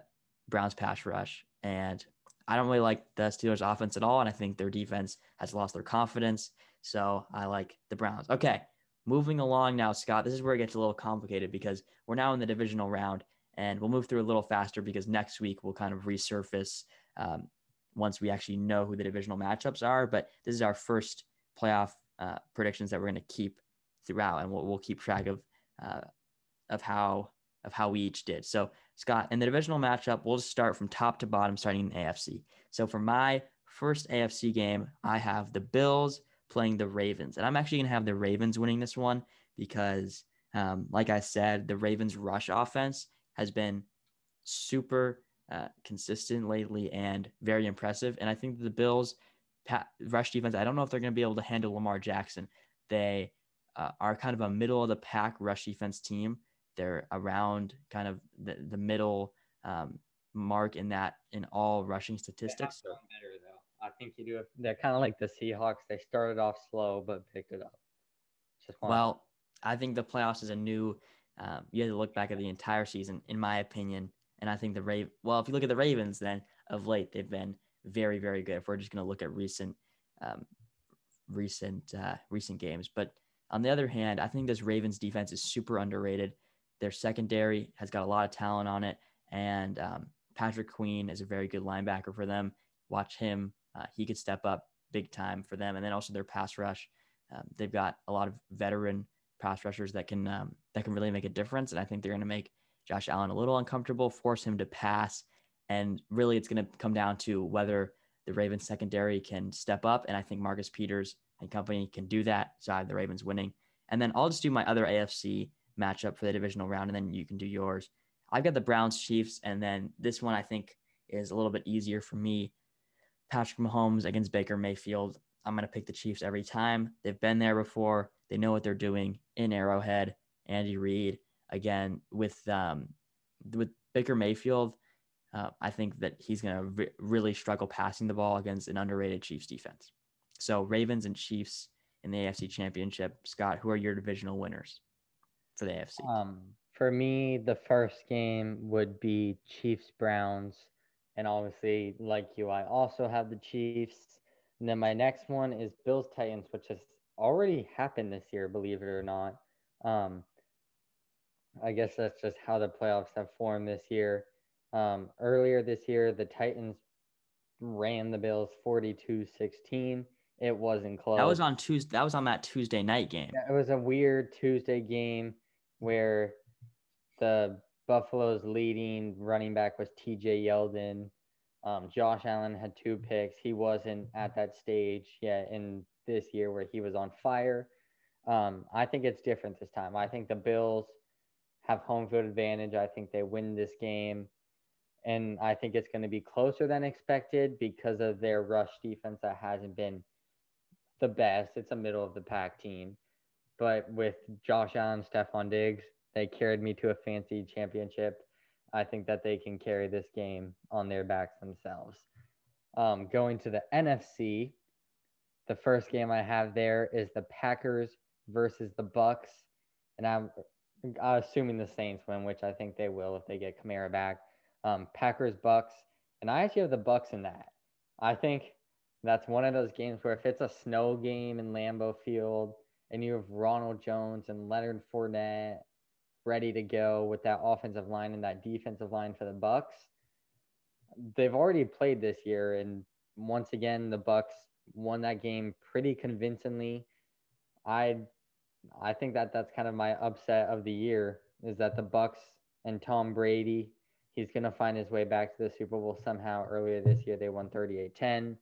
Browns pass rush. And I don't really like the Steelers offense at all. And I think their defense has lost their confidence. So I like the Browns. Okay. Moving along now, Scott, this is where it gets a little complicated because we're now in the divisional round and we'll move through a little faster because next week we'll kind of resurface um, once we actually know who the divisional matchups are. But this is our first playoff uh, predictions that we're going to keep throughout, and we'll, we'll keep track of uh, of how of how we each did. So, Scott, in the divisional matchup, we'll just start from top to bottom, starting in AFC. So, for my first AFC game, I have the Bills playing the Ravens, and I'm actually going to have the Ravens winning this one because, um, like I said, the Ravens' rush offense has been super uh, consistent lately and very impressive. And I think the Bills' rush defense, I don't know if they're going to be able to handle Lamar Jackson. They uh, are kind of a middle of the pack rush defense team. They're around kind of the, the middle um, mark in that in all rushing statistics. better though. I think you do. They're kind of like the Seahawks. They started off slow but picked it up. Just well, I think the playoffs is a new. Um, you have to look back at the entire season, in my opinion. And I think the Raven. Well, if you look at the Ravens, then of late they've been very, very good. If we're just going to look at recent, um, recent, uh, recent games, but on the other hand, I think this Ravens defense is super underrated. Their secondary has got a lot of talent on it, and um, Patrick Queen is a very good linebacker for them. Watch him; uh, he could step up big time for them. And then also their pass rush. Um, they've got a lot of veteran pass rushers that can um, that can really make a difference. And I think they're going to make Josh Allen a little uncomfortable, force him to pass, and really it's going to come down to whether the Ravens secondary can step up. And I think Marcus Peters and company can do that. So I have the Ravens winning. And then I'll just do my other AFC matchup for the divisional round, and then you can do yours. I've got the Browns Chiefs, and then this one I think is a little bit easier for me. Patrick Mahomes against Baker Mayfield. I'm going to pick the Chiefs every time. They've been there before. They know what they're doing in Arrowhead. Andy Reid again with um, with Baker Mayfield. Uh, I think that he's going to re- really struggle passing the ball against an underrated Chiefs defense. So Ravens and Chiefs in the AFC Championship. Scott, who are your divisional winners for the AFC? Um, for me, the first game would be Chiefs Browns, and obviously, like you, I also have the Chiefs. And then my next one is Bills Titans, which has already happened this year, believe it or not. Um, I guess that's just how the playoffs have formed this year. Um, earlier this year, the Titans ran the Bills 42 16. It wasn't close. That was on Tuesday. That was on that Tuesday night game. Yeah, it was a weird Tuesday game where the Buffalo's leading running back was TJ Yeldon. Um, Josh Allen had two picks. He wasn't at that stage yet in this year where he was on fire. Um, I think it's different this time. I think the Bills have home field advantage. I think they win this game. And I think it's going to be closer than expected because of their rush defense that hasn't been the best. It's a middle of the pack team. But with Josh Allen, Stefon Diggs, they carried me to a fancy championship. I think that they can carry this game on their backs themselves. Um, going to the NFC, the first game I have there is the Packers versus the Bucks, and I'm assuming the Saints win, which I think they will if they get Kamara back. Um, Packers Bucks, and I actually have the Bucks in that. I think that's one of those games where if it's a snow game in Lambeau Field and you have Ronald Jones and Leonard Fournette ready to go with that offensive line and that defensive line for the Bucks, they've already played this year, and once again the Bucks won that game pretty convincingly. I I think that that's kind of my upset of the year is that the Bucks and Tom Brady, he's to find his way back to the Super Bowl somehow. Earlier this year they won 38-10.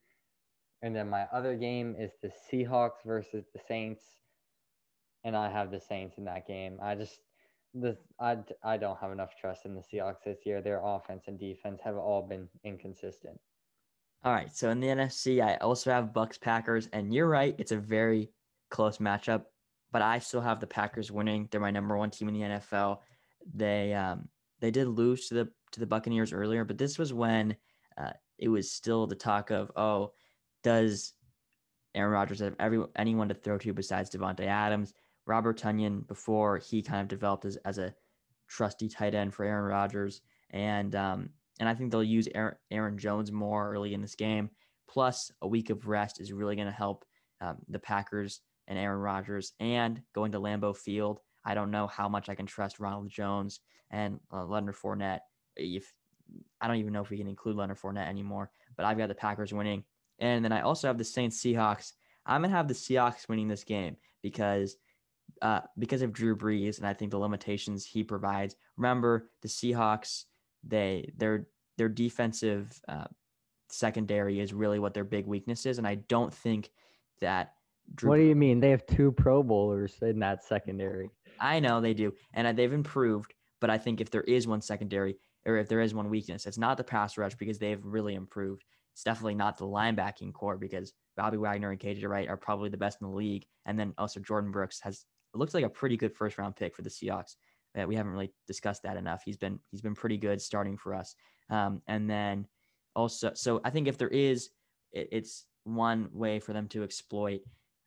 And then my other game is the Seahawks versus the Saints. And I have the Saints in that game. I just the I, I don't have enough trust in the Seahawks this year. Their offense and defense have all been inconsistent. All right. So in the NFC, I also have Bucks Packers, and you're right, it's a very close matchup. But I still have the Packers winning. They're my number one team in the NFL. They um they did lose to the to the Buccaneers earlier, but this was when uh, it was still the talk of, oh, does Aaron Rodgers have every anyone to throw to besides Davante Adams? Robert Tonyan before he kind of developed as, as a trusty tight end for Aaron Rodgers, and um, and I think they'll use Aaron, Aaron Jones more early in this game. Plus, a week of rest is really going to help um, the Packers and Aaron Rodgers. And going to Lambeau Field, I don't know how much I can trust Ronald Jones and uh, Leonard Fournette. If I don't even know if we can include Leonard Fournette anymore, but I've got the Packers winning. And then I also have the Saints Seahawks. I'm gonna have the Seahawks winning this game because uh, because of Drew Brees and I think the limitations he provides. Remember the Seahawks they their their defensive uh, secondary is really what their big weakness is, and I don't think that. Drew what do you mean? They have two Pro Bowlers in that secondary. I know they do, and they've improved. But I think if there is one secondary, or if there is one weakness, it's not the pass rush because they've really improved. It's definitely not the linebacking core because Bobby Wagner and KJ Wright are probably the best in the league, and then also Jordyn Brooks has looks like a pretty good first round pick for the Seahawks we haven't really discussed that enough. He's been he's been pretty good starting for us. Um, and then also, so I think if there is, it, it's one way for them to exploit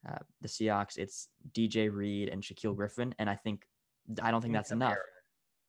uh, the Seahawks. It's DJ Reed and Shaquill Griffin, and I think I don't think that's enough.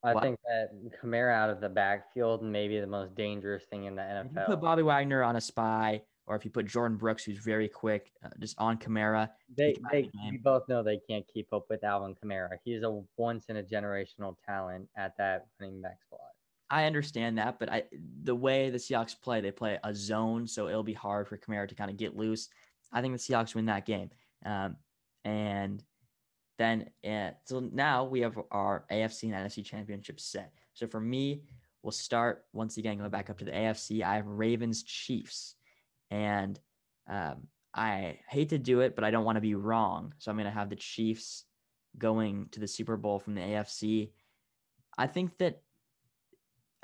I what? think that Kamara out of the backfield may be the most dangerous thing in the NFL. You put Bobby Wagner on a spy or if you put Jordyn Brooks, who's very quick, uh, just on Kamara. They, they, we both know they can't keep up with Alvin Kamara. He's a once in a generational talent at that running back spot. I understand that, but I the way the Seahawks play, they play a zone, so it'll be hard for Kamara to kind of get loose. I think the Seahawks win that game, um, and then uh, so now we have our AFC and NFC championships set. So for me, we'll start once again going back up to the AFC. I have Ravens Chiefs. And um, I hate to do it, but I don't want to be wrong. So I'm going to have the Chiefs going to the Super Bowl from the AFC. I think that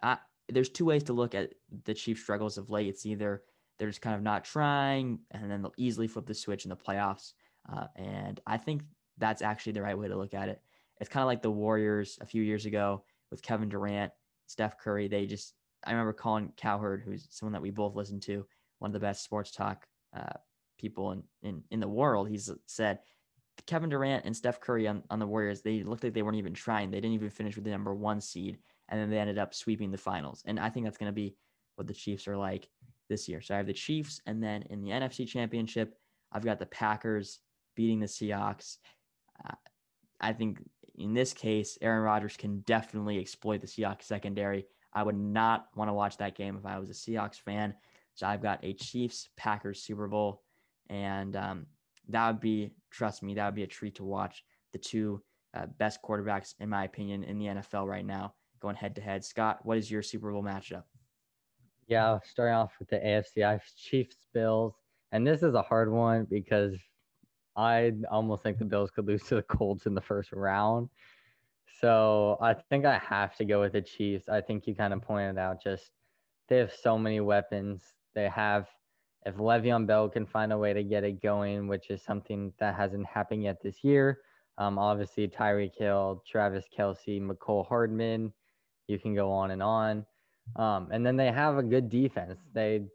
I, there's two ways to look at the Chiefs' struggles of late. It's either they're just kind of not trying, and then they'll easily flip the switch in the playoffs. Uh, and I think that's actually the right way to look at it. It's kind of like the Warriors a few years ago with Kevin Durant, Steph Curry. They just, I remember calling Cowherd, who's someone that we both listened to, one of the best sports talk uh, people in, in, in the world. He's said Kevin Durant and Steph Curry on, on the Warriors, they looked like they weren't even trying. They didn't even finish with the number one seed, and then they ended up sweeping the finals. And I think that's going to be what the Chiefs are like this year. So I have the Chiefs, and then in the NFC Championship, I've got the Packers beating the Seahawks. Uh, I think in this case, Aaron Rodgers can definitely exploit the Seahawks secondary. I would not want to watch that game if I was a Seahawks fan. So I've got a Chiefs Packers Super Bowl, and um, that would be, trust me, that would be a treat to watch. The two uh, best quarterbacks, in my opinion, in the NFL right now, going head to head. Scott, what is your Super Bowl matchup? Yeah, starting off with the AFC, I Chiefs Bills, and this is a hard one because I almost think the Bills could lose to the Colts in the first round. So I think I have to go with the Chiefs. I think you kind of pointed out just they have so many weapons. They have, if Le'Veon Bell can find a way to get it going, which is something that hasn't happened yet this year. Um, obviously, Tyreek Hill, Travis Kelce, Mecole Hardman, you can go on and on. Um, and then they have a good defense. They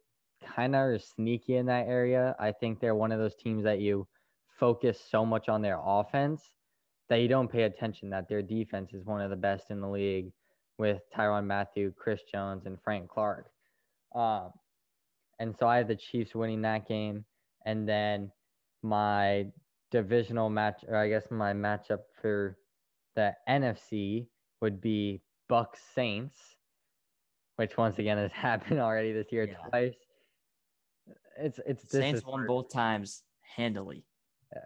kind of are sneaky in that area. I think they're one of those teams that you focus so much on their offense that you don't pay attention that their defense is one of the best in the league with Tyrann Mathieu, Chris Jones, and Frank Clark. Um, and so I have the Chiefs winning that game. And then my divisional match, or I guess my matchup for the NFC would be Bucks Saints, which once again has happened already this year yeah. twice. It's it's Saints won both times handily.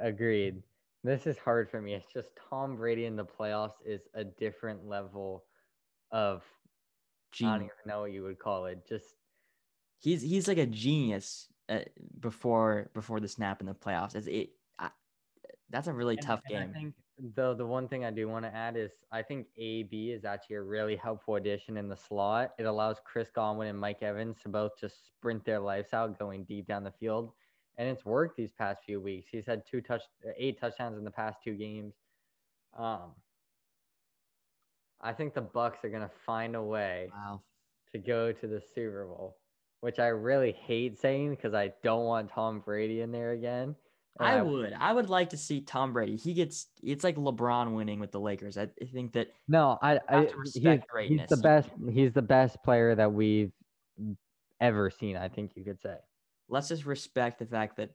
Agreed. This is hard for me. It's just Tom Brady in the playoffs is a different level of Genius. I don't even know what you would call it. Just he's he's like a genius uh, before before the snap in the playoffs. It's, it I, that's a really and, tough and game. I think the the one thing I do want to add is I think AB is actually a really helpful addition in the slot. It allows Chris Godwin and Mike Evans to both just sprint their lives out, going deep down the field, and it's worked these past few weeks. He's had two touch eight touchdowns in the past two games. Um, I think the Bucks are gonna find a way wow. to go to the Super Bowl which I really hate saying because I don't want Tom Brady in there again. And I would. I would like to see Tom Brady. He gets. It's like LeBron winning with the Lakers. I, I think that No, I, I have to he's, respect he's the best. He's the best player that we've ever seen. I think you could say let's just respect the fact that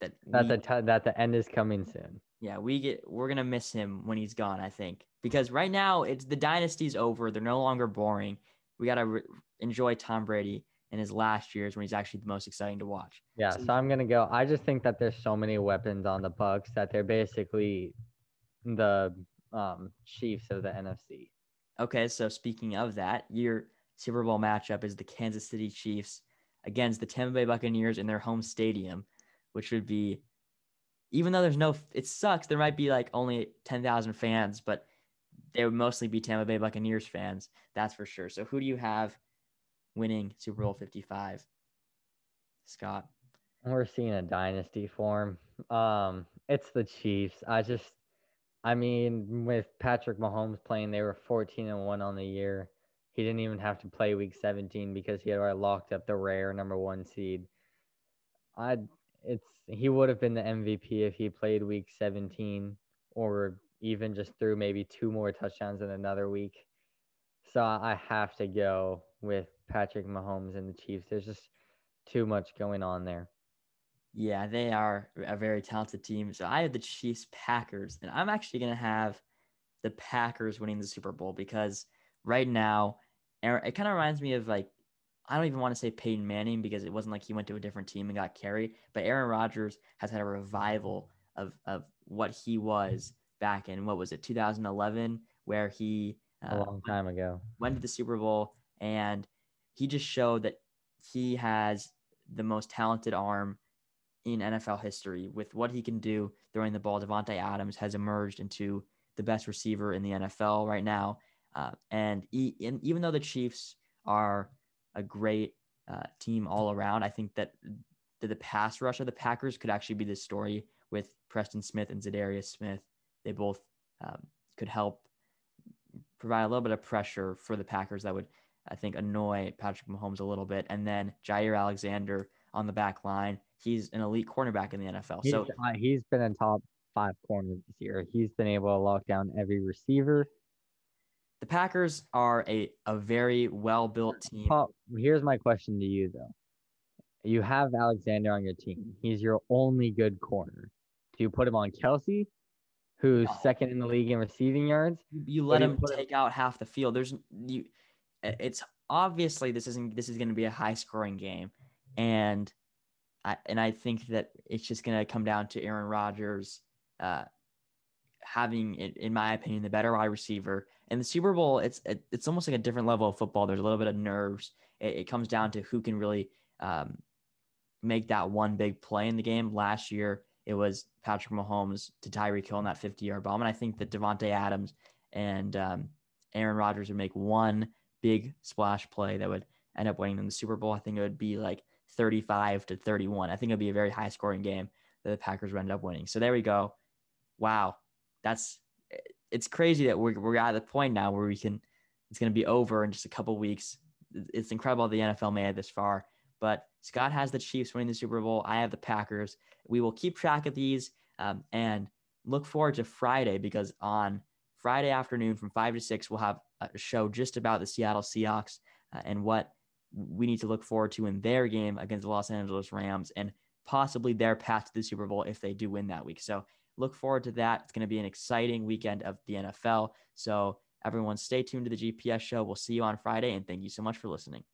that that we- the t- that the end is coming soon. yeah we get we're gonna miss him when he's gone. I think because right now it's the dynasty's over. They're no longer boring. We gotta re- enjoy Tom Brady in his last years when he's actually the most exciting to watch. Yeah, So- so I'm gonna go. I just think that there's so many weapons on the Bucks that they're basically the um, Chiefs of the NFC. Okay, so speaking of that, your Super Bowl matchup is the Kansas City Chiefs against the Tampa Bay Buccaneers in their home stadium, which would be, even though there's no, it sucks. There might be like only 10,000 fans, but they would mostly be Tampa Bay Buccaneers fans. That's for sure. So who do you have winning Super Bowl 55? Scott. We're seeing a dynasty form. Um, it's the Chiefs. I just, I mean, with Patrick Mahomes playing, they were 14 and one on the year. He didn't even have to play Week 17 because he had already locked up the rare number one seed. I, it's he would have been the MVP if he played Week 17 or even just threw maybe two more touchdowns in another week. So I have to go with Patrick Mahomes and the Chiefs. There's just too much going on there. Yeah, they are a very talented team. So I have the Chiefs Packers, and I'm actually going to have the Packers winning the Super Bowl because right now, Aaron- it kind of reminds me of like, I don't even want to say Peyton Manning because it wasn't like he went to a different team and got carried, but Aaron Rodgers has had a revival of, of what he was back in, what was it, 2011, where he A uh, long time ago. went to the Super Bowl and he just showed that he has the most talented arm in NFL history with what he can do throwing the ball. Davante Adams has emerged into the best receiver in the NFL right now. Uh, and, e- and even though the Chiefs are a great uh, team all around, I think that the, the pass rush of the Packers could actually be the story with Preston Smith and Za'Darius Smith. They both um, could help provide a little bit of pressure for the Packers that would, I think, annoy Patrick Mahomes a little bit. And then Jaire Alexander on the back line. He's an elite cornerback in the NFL. He's, So he's been in top five corners this year. He's been able to lock down every receiver. the Packers are a, a very well built team. Paul, here's my question to you though. You have Alexander on your team. He's your only good corner. Do you put him on Kelce, who's second in the league in receiving yards? You, you let you him put him- take out half the field. There's you. It's obviously this isn't this is going to be a high scoring game, and I and I think that it's just going to come down to Aaron Rodgers, uh, having in, my opinion the better wide receiver. And the Super Bowl, it's it, it's almost like a different level of football. There's a little bit of nerves. It, it comes down to who can really um, make that one big play in the game. Last year, it was Patrick Mahomes to Tyreek Hill on that 50 yard bomb. And I think that Davante Adams and um, Aaron Rodgers would make one big splash play that would end up winning them the Super Bowl. I think it would be like 35 to 31. I think it would be a very high scoring game that the Packers would end up winning. So there we go. Wow. That's it's crazy that we're, we're at the point now where we can it's going to be over in just a couple weeks. It's incredible the NFL made it this far. But Scott has the Chiefs winning the Super Bowl. I have the Packers. We will keep track of these um, and look forward to Friday because on Friday afternoon from 5 to 6, we'll have show just about the Seattle Seahawks uh, and what we need to look forward to in their game against the Los Angeles Rams and possibly their path to the Super Bowl if they do win that week. So look forward to that. It's going to be an exciting weekend of the NFL. So everyone stay tuned to the GPS show. We'll see you on Friday and thank you so much for listening.